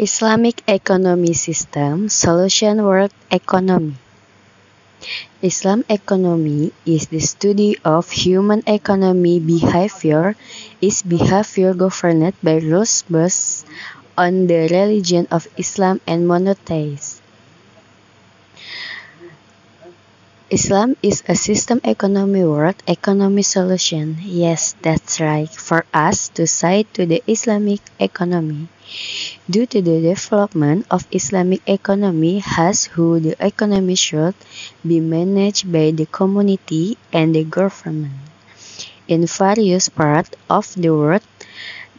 Islamic economy system solution world economy Islam economy is the study of human economy behavior is behavior governed by rules based on the religion of Islam and monotheism. Islam is a system economy world economy solution. Yes, that's right. For us to say to the Islamic economy. Due to the development of Islamic economy has who the economy should be managed by the community and the government. In various parts of the world,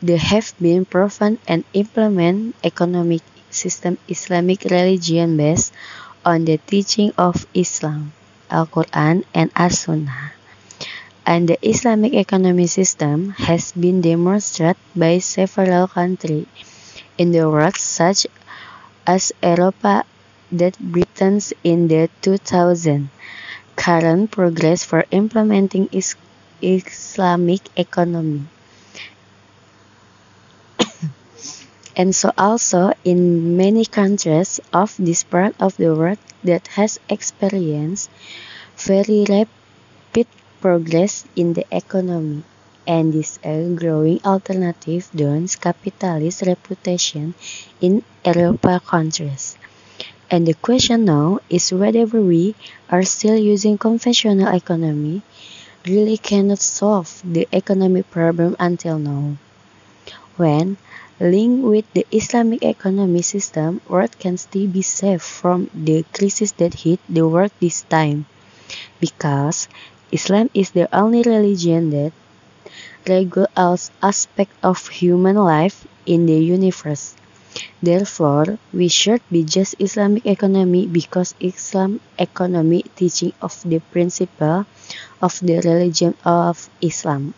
there have been proven and implement economic system Islamic religion based on the teaching of Islam. Al-Quran and As-Sunnah. And the Islamic economic system has been demonstrated by several countries in the world such as Europe that Britain's in the 2000 current progress for implementing is Islamic economy. and so also in many countries of this part of the world that has experienced very rapid progress in the economy and is a growing alternative to capitalist reputation in European countries. And the question now is whether we are still using conventional economy really cannot solve the economic problem until now. When linked with the Islamic economic system, world can still be saved from the crisis that hit the world this time. Because Islam is the only religion that regulates aspects of human life in the universe. Therefore, we should be just Islamic economy because Islam economy teaching of the principle of the religion of Islam,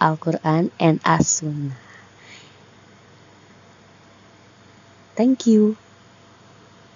Al-Quran and As-Sunnah. Thank you.